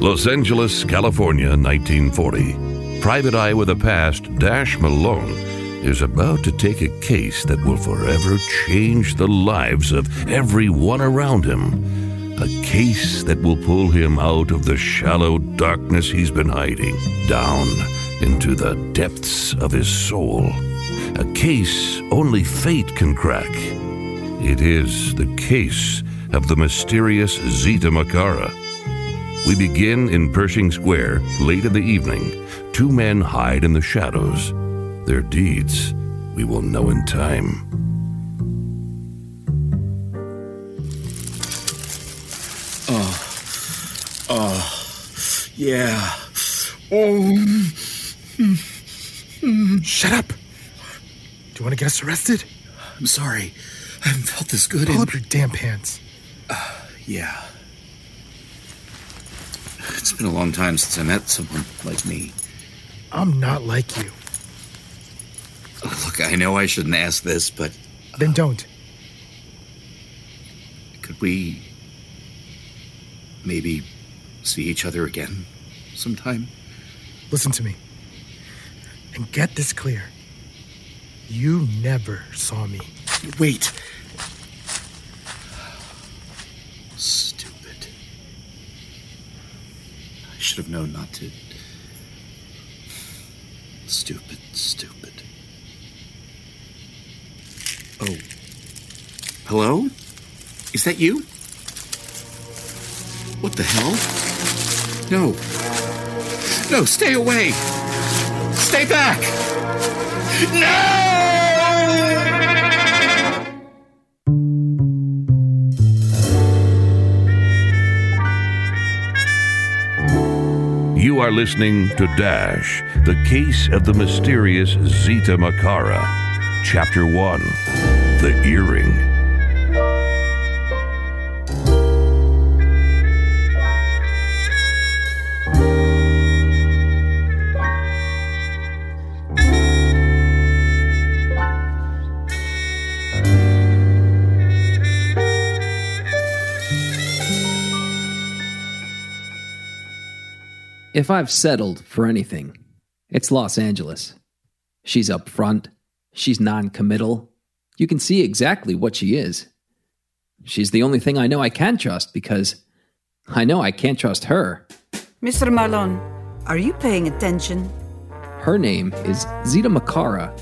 Los Angeles, California, 1940. Private eye with a past, Dash Malone, is about to take a case that will forever change the lives of everyone around him. A case that will pull him out of the shallow darkness he's been hiding, down into the depths of his soul. A case only fate can crack. It is the case of the mysterious Zita Makara. We begin in Pershing Square late in the evening. Two men hide in the shadows. Their deeds we will know in time. Oh, oh, yeah. Oh. Shut up! Do you want to get us arrested? I'm sorry. I haven't felt this good Pull in. up your damn pants. Uh, yeah. It's been a long time since I met someone like me. I'm not like you. Look, I know I shouldn't ask this, but Then uh, don't. could we maybe see each other again sometime? Listen to me. And get this clear. You never saw me. Wait. Stupid. I should have known not to. Stupid, stupid. Oh. Hello? Is that you? What the hell? No. No, stay away! Stay back! No! You are listening to Dash, the case of the mysterious Zita Makara. Chapter 1 The Earring. If I've settled for anything, it's Los Angeles. She's up front. She's non committal. You can see exactly what she is. She's the only thing I know I can trust because I know I can't trust her. Mr. Malone, are you paying attention? Her name is Zita Makara.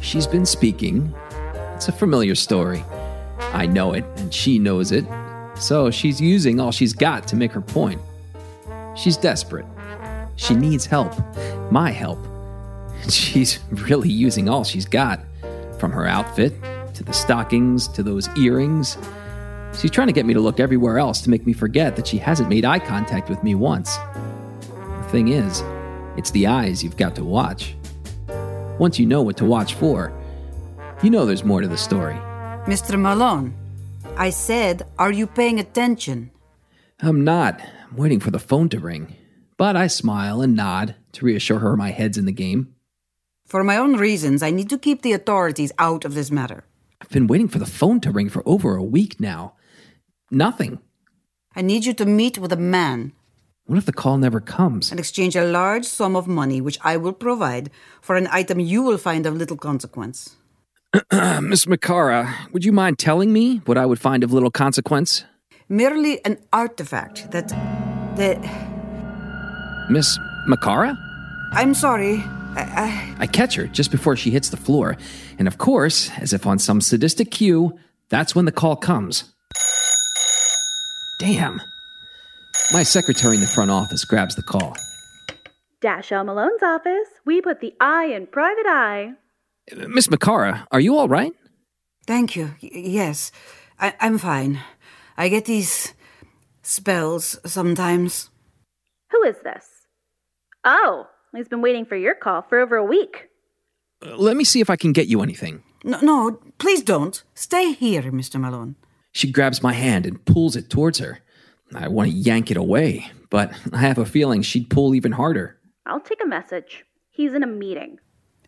She's been speaking. It's a familiar story. I know it, and she knows it. So she's using all she's got to make her point. She's desperate. She needs help. My help. She's really using all she's got. From her outfit, to the stockings, to those earrings. She's trying to get me to look everywhere else to make me forget that she hasn't made eye contact with me once. The thing is, it's the eyes you've got to watch. Once you know what to watch for, you know there's more to the story. Mr. Malone, I said, are you paying attention? I'm not. I'm waiting for the phone to ring. But I smile and nod to reassure her my head's in the game. For my own reasons, I need to keep the authorities out of this matter. I've been waiting for the phone to ring for over a week now. Nothing. I need you to meet with a man What if the call never comes? and exchange a large sum of money, which I will provide, for an item you will find of little consequence. Miss Makara, would you mind telling me what I would find of little consequence? Merely an artifact that. that. Miss Makara? I'm sorry. I, I catch her just before she hits the floor, and of course, as if on some sadistic cue, that's when the call comes. Damn. My secretary in the front office grabs the call. Dash L. Malone's office. We put the I in private eye. Miss Makara, are you all right? Thank you. Y- yes, I, I'm fine. I get these spells sometimes. Who is this? Oh, he's been waiting for your call for over a week. Uh, Let me see if I can get you anything. No, no, please don't. Stay here, Mr. Malone. She grabs my hand and pulls it towards her. I want to yank it away, but I have a feeling she'd pull even harder. I'll take a message. He's in a meeting.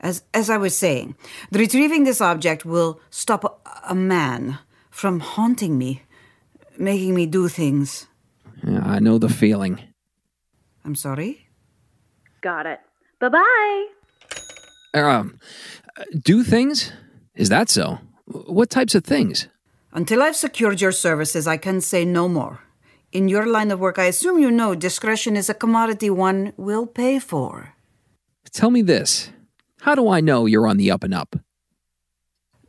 As, as I was saying, the retrieving this object will stop a, a man from haunting me, making me do things. Yeah, I know the feeling. I'm sorry? Got it. Bye bye. Um, do things? Is that so? What types of things? Until I've secured your services, I can say no more. In your line of work, I assume you know discretion is a commodity one will pay for. Tell me this. How do I know you're on the up and up?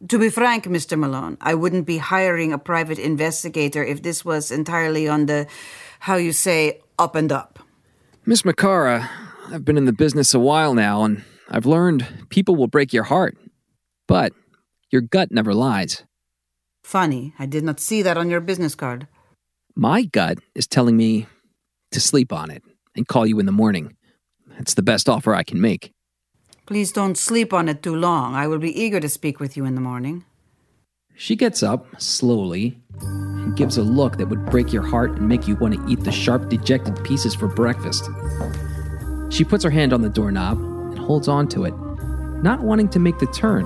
To be frank, Mr. Malone, I wouldn't be hiring a private investigator if this was entirely on the, how you say, up and up. Miss Makara, I've been in the business a while now, and I've learned people will break your heart. But your gut never lies. Funny, I did not see that on your business card. My gut is telling me to sleep on it and call you in the morning. That's the best offer I can make. Please don't sleep on it too long. I will be eager to speak with you in the morning. She gets up slowly and gives a look that would break your heart and make you want to eat the sharp, dejected pieces for breakfast. She puts her hand on the doorknob and holds on to it, not wanting to make the turn.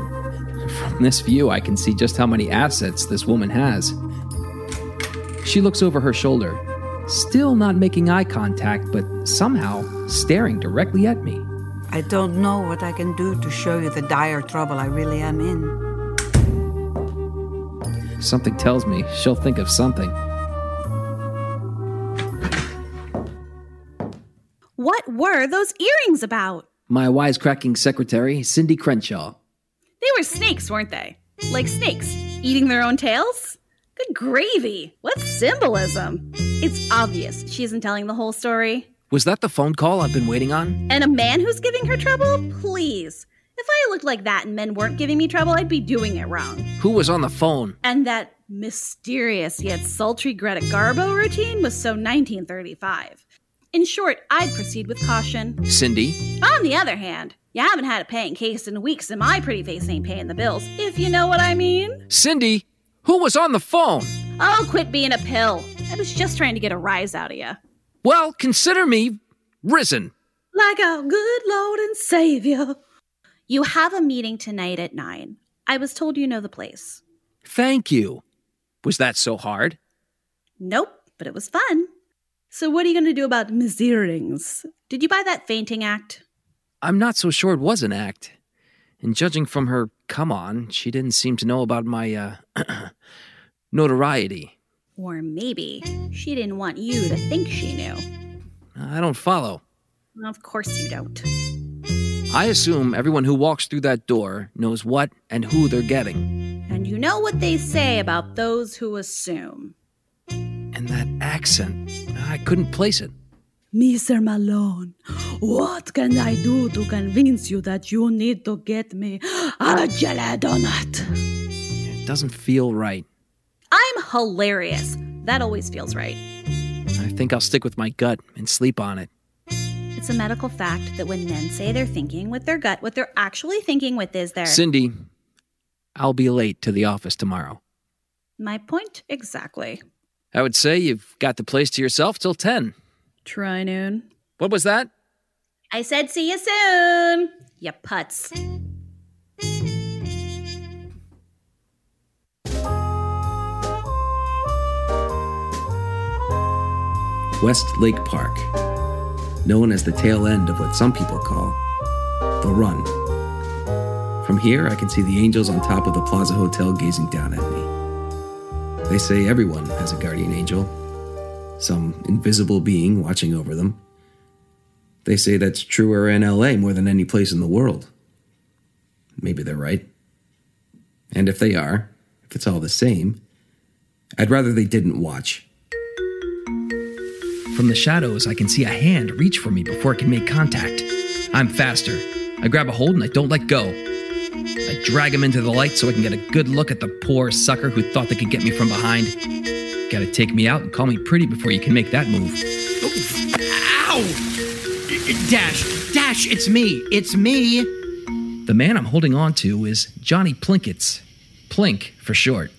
From this view, I can see just how many assets this woman has. She looks over her shoulder, still not making eye contact, but somehow staring directly at me. I don't know what I can do to show you the dire trouble I really am in. Something tells me she'll think of something. What were those earrings about? My wisecracking secretary, Cindy Crenshaw. They were snakes, weren't they? Like snakes, eating their own tails? Good gravy. What symbolism? It's obvious she isn't telling the whole story. Was that the phone call I've been waiting on? And a man who's giving her trouble? Please. If I looked like that and men weren't giving me trouble, I'd be doing it wrong. Who was on the phone? And that mysterious yet sultry Greta Garbo routine was so 1935. In short, I'd proceed with caution. Cindy? On the other hand, you haven't had a paying case in weeks and my pretty face ain't paying the bills, if you know what I mean. Cindy? Who was on the phone? Oh, quit being a pill. I was just trying to get a rise out of you. Well, consider me risen. Like our good Lord and Savior. You have a meeting tonight at 9. I was told you know the place. Thank you. Was that so hard? Nope, but it was fun. So, what are you going to do about Miss Earrings? Did you buy that fainting act? I'm not so sure it was an act. And judging from her come on, she didn't seem to know about my, uh, notoriety. Or maybe she didn't want you to think she knew. I don't follow. Of course you don't. I assume everyone who walks through that door knows what and who they're getting. And you know what they say about those who assume. And that accent, I couldn't place it. Mr. Malone, what can I do to convince you that you need to get me a jelly donut? It doesn't feel right. I'm hilarious. That always feels right. I think I'll stick with my gut and sleep on it. It's a medical fact that when men say they're thinking with their gut, what they're actually thinking with is their. Cindy, I'll be late to the office tomorrow. My point exactly. I would say you've got the place to yourself till 10. Try noon. What was that? I said see you soon, you putz. West Lake Park, known as the tail end of what some people call the Run. From here, I can see the angels on top of the Plaza Hotel gazing down at me. They say everyone has a guardian angel, some invisible being watching over them. They say that's truer in LA more than any place in the world. Maybe they're right. And if they are, if it's all the same, I'd rather they didn't watch. From the shadows, I can see a hand reach for me before it can make contact. I'm faster. I grab a hold and I don't let go. I drag him into the light so I can get a good look at the poor sucker who thought they could get me from behind. Gotta take me out and call me pretty before you can make that move. Ow! Dash, Dash, it's me. It's me. The man I'm holding on to is Johnny Plinkets. Plink for short.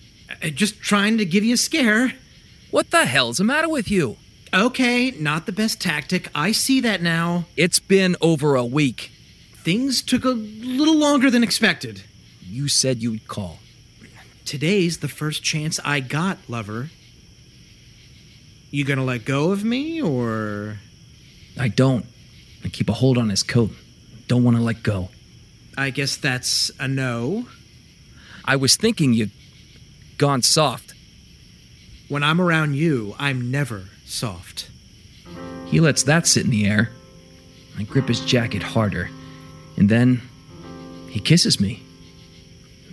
Uh, Just trying to give you a scare. What the hell's the matter with you? Okay, not the best tactic. I see that now. It's been over a week. Things took a little longer than expected. You said you'd call. Today's the first chance I got, lover. You gonna let go of me, or. I don't. I keep a hold on his coat. Don't want to let go. I guess that's a no. I was thinking you'd gone soft. When I'm around you, I'm never soft. He lets that sit in the air. I grip his jacket harder, and then he kisses me.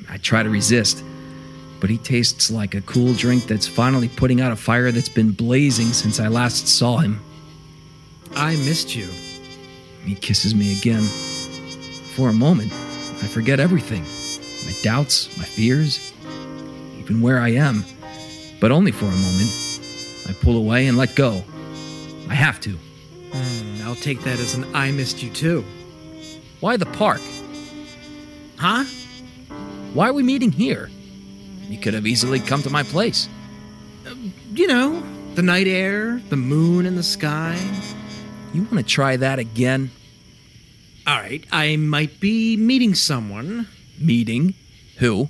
I try to resist, but he tastes like a cool drink that's finally putting out a fire that's been blazing since I last saw him. I missed you. He kisses me again. For a moment, I forget everything my doubts, my fears, even where I am. But only for a moment. I pull away and let go. I have to. Hmm, I'll take that as an I missed you too. Why the park? Huh? Why are we meeting here? You could have easily come to my place. You know, the night air, the moon in the sky. You want to try that again? All right, I might be meeting someone. Meeting? Who?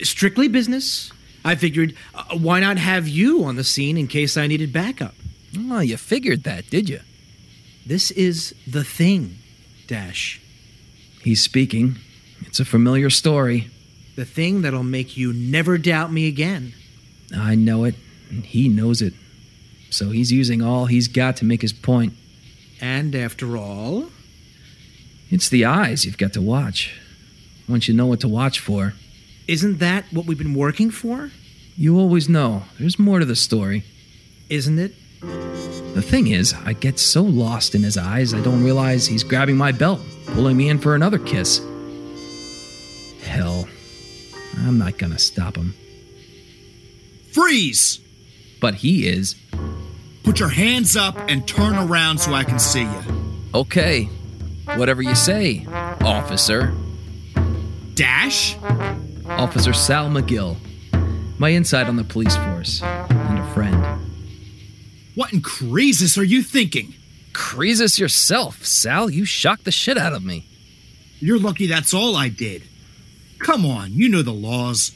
Strictly business. I figured, uh, why not have you on the scene in case I needed backup? Oh, you figured that, did you? This is the thing, Dash. He's speaking. It's a familiar story. The thing that'll make you never doubt me again. I know it, and he knows it. So he's using all he's got to make his point. And after all, it's the eyes you've got to watch. Once you know what to watch for. Isn't that what we've been working for? You always know. There's more to the story. Isn't it? The thing is, I get so lost in his eyes, I don't realize he's grabbing my belt, pulling me in for another kiss. Hell, I'm not gonna stop him. Freeze! But he is. Put your hands up and turn around so I can see you. Okay. Whatever you say, officer. Dash? Officer Sal McGill. My insight on the police force, and a friend. What in Croesus are you thinking? Croesus yourself, Sal. You shocked the shit out of me. You're lucky that's all I did. Come on, you know the laws.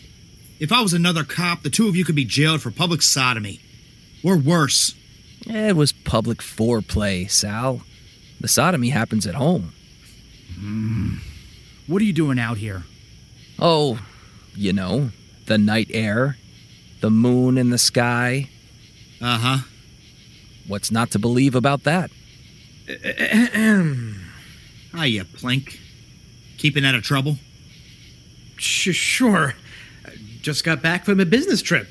If I was another cop, the two of you could be jailed for public sodomy. Or worse. It was public foreplay, Sal. The sodomy happens at home. Mm. What are you doing out here? Oh, you know, the night air, the moon in the sky. Uh huh. What's not to believe about that? Hiya, Plink. Keeping out of trouble? Sh- sure. Just got back from a business trip.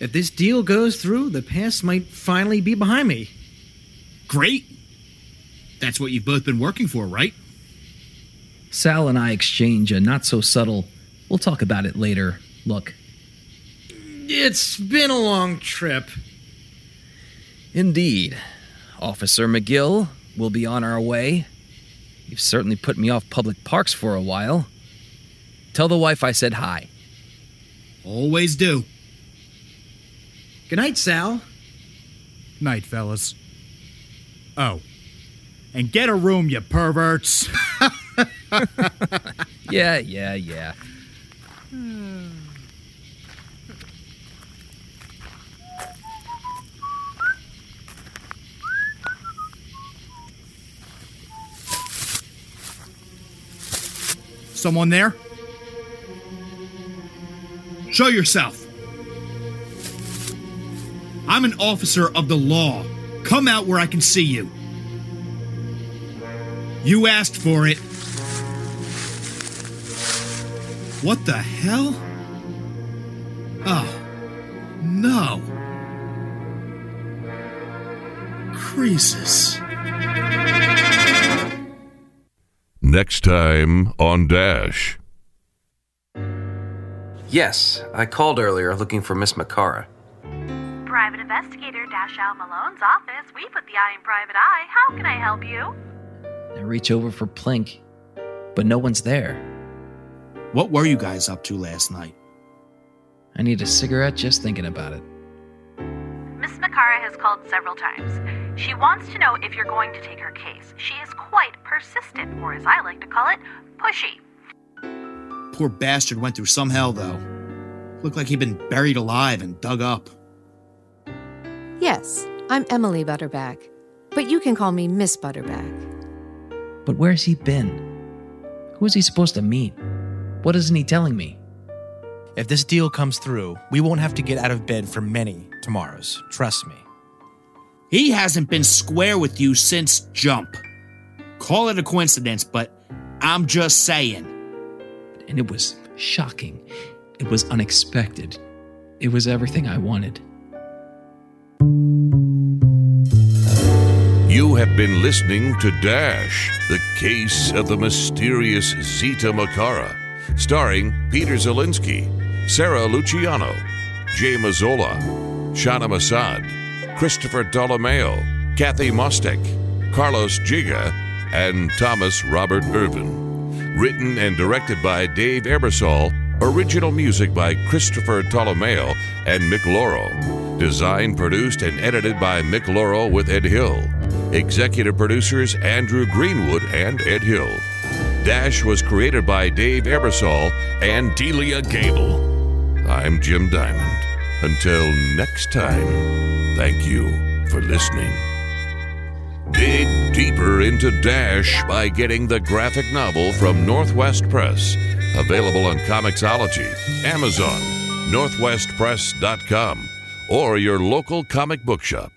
If this deal goes through, the past might finally be behind me. Great. That's what you've both been working for, right? Sal and I exchange a not so subtle, we'll talk about it later, look. It's been a long trip. Indeed. Officer McGill, we'll be on our way. You've certainly put me off public parks for a while. Tell the wife I said hi. Always do. Good night, Sal. Night, fellas. Oh. And get a room, you perverts. yeah, yeah, yeah. Someone there? Show yourself. I'm an officer of the law. Come out where I can see you. You asked for it. What the hell? Oh, no. Croesus. Next time on Dash. Yes, I called earlier looking for Miss Makara. Private investigator Dash Al Malone's office. We put the eye in private eye. How can I help you? I reach over for Plink, but no one's there. What were you guys up to last night? I need a cigarette just thinking about it. Miss Makara has called several times. She wants to know if you're going to take her case. She is quite persistent, or as I like to call it, pushy. Poor bastard went through some hell, though. Looked like he'd been buried alive and dug up. Yes, I'm Emily Butterback. But you can call me Miss Butterback. But where's he been? Who is he supposed to meet? What isn't he telling me? If this deal comes through, we won't have to get out of bed for many tomorrows. Trust me. He hasn't been square with you since jump. Call it a coincidence, but I'm just saying. And it was shocking. It was unexpected. It was everything I wanted. You have been listening to Dash, the case of the mysterious Zita Makara, starring Peter Zelinsky, Sarah Luciano, Jay Mazzola, Shana Masad, Christopher Ptolomeo, Kathy Mostek, Carlos Giga, and Thomas Robert Irvin. Written and directed by Dave Ebersole, original music by Christopher Ptolomeo and Mick Laurel. Designed, produced, and edited by Mick Laurel with Ed Hill. Executive producers Andrew Greenwood and Ed Hill. Dash was created by Dave Ebersole and Delia Gable. I'm Jim Diamond. Until next time, thank you for listening. Dig deeper into Dash by getting the graphic novel from Northwest Press, available on Comixology, Amazon, NorthwestPress.com, or your local comic book shop.